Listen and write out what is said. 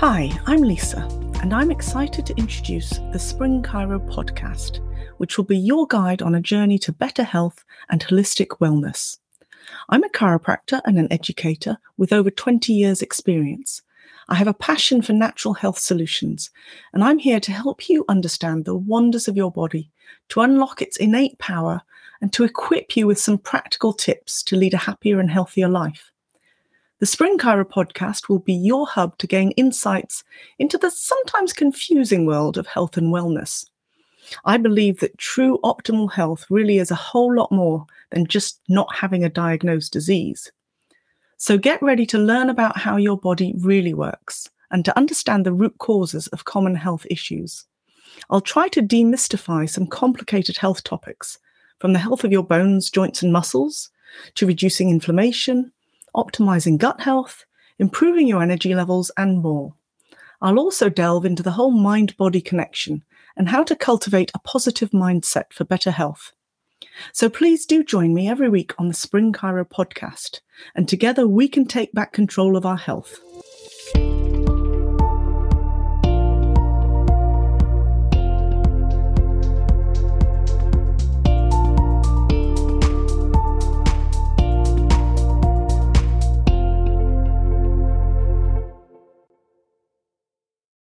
Hi, I'm Lisa, and I'm excited to introduce the Spring Chiro podcast, which will be your guide on a journey to better health and holistic wellness. I'm a chiropractor and an educator with over 20 years' experience. I have a passion for natural health solutions, and I'm here to help you understand the wonders of your body, to unlock its innate power, and to equip you with some practical tips to lead a happier and healthier life. The Spring Chiro podcast will be your hub to gain insights into the sometimes confusing world of health and wellness. I believe that true optimal health really is a whole lot more than just not having a diagnosed disease. So get ready to learn about how your body really works and to understand the root causes of common health issues. I'll try to demystify some complicated health topics, from the health of your bones, joints, and muscles to reducing inflammation optimizing gut health, improving your energy levels, and more. I'll also delve into the whole mind body connection and how to cultivate a positive mindset for better health. So please do join me every week on the Spring Chiro podcast, and together we can take back control of our health.